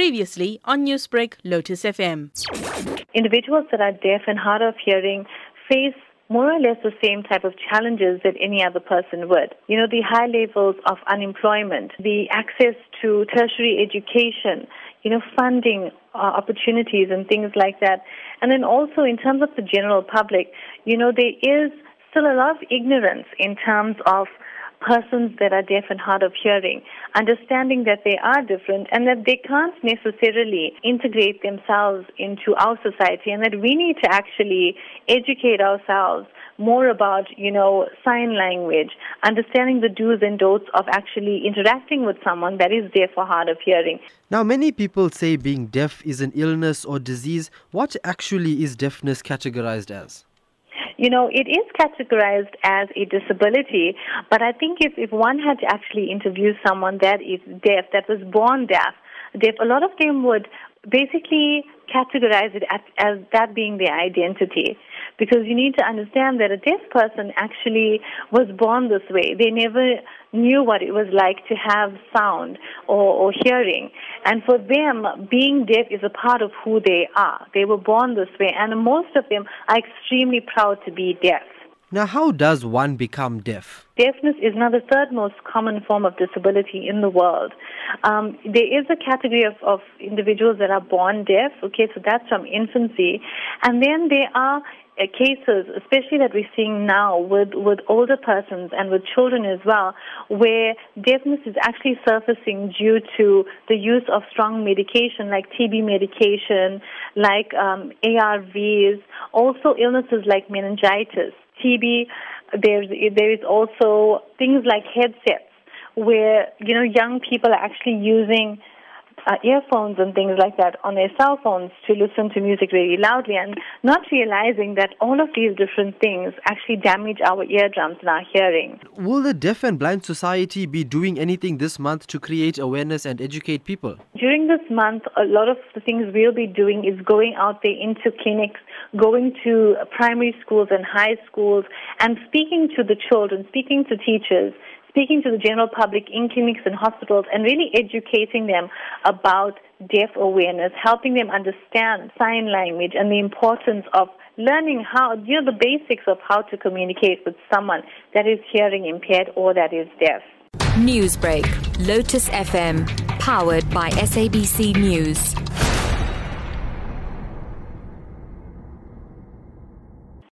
Previously on Newsbreak, Lotus FM. Individuals that are deaf and hard of hearing face more or less the same type of challenges that any other person would. You know, the high levels of unemployment, the access to tertiary education, you know, funding uh, opportunities and things like that. And then also in terms of the general public, you know, there is still a lot of ignorance in terms of persons that are deaf and hard of hearing, understanding that they are different and that they can't necessarily integrate themselves into our society and that we need to actually educate ourselves more about, you know, sign language, understanding the do's and don'ts of actually interacting with someone that is deaf or hard of hearing. Now, many people say being deaf is an illness or disease. What actually is deafness categorized as? You know, it is categorized as a disability, but I think if, if one had to actually interview someone that is deaf, that was born deaf, deaf, a lot of them would basically categorize it as, as that being their identity. Because you need to understand that a deaf person actually was born this way. They never knew what it was like to have sound or, or hearing. And for them, being deaf is a part of who they are. They were born this way. And most of them are extremely proud to be deaf. Now, how does one become deaf? Deafness is now the third most common form of disability in the world. Um, there is a category of, of individuals that are born deaf, okay, so that's from infancy. And then there are uh, cases, especially that we're seeing now with, with older persons and with children as well, where deafness is actually surfacing due to the use of strong medication like TB medication, like um, ARVs, also illnesses like meningitis. TB, there's, there is also things like headsets where, you know, young people are actually using uh, earphones and things like that on their cell phones to listen to music really loudly and not realizing that all of these different things actually damage our eardrums and our hearing. Will the Deaf and Blind Society be doing anything this month to create awareness and educate people? During this month, a lot of the things we'll be doing is going out there into clinics, going to primary schools and high schools, and speaking to the children, speaking to teachers speaking to the general public in clinics and hospitals and really educating them about deaf awareness, helping them understand sign language and the importance of learning how, you know, the basics of how to communicate with someone that is hearing impaired or that is deaf. Newsbreak, Lotus FM, powered by SABC News.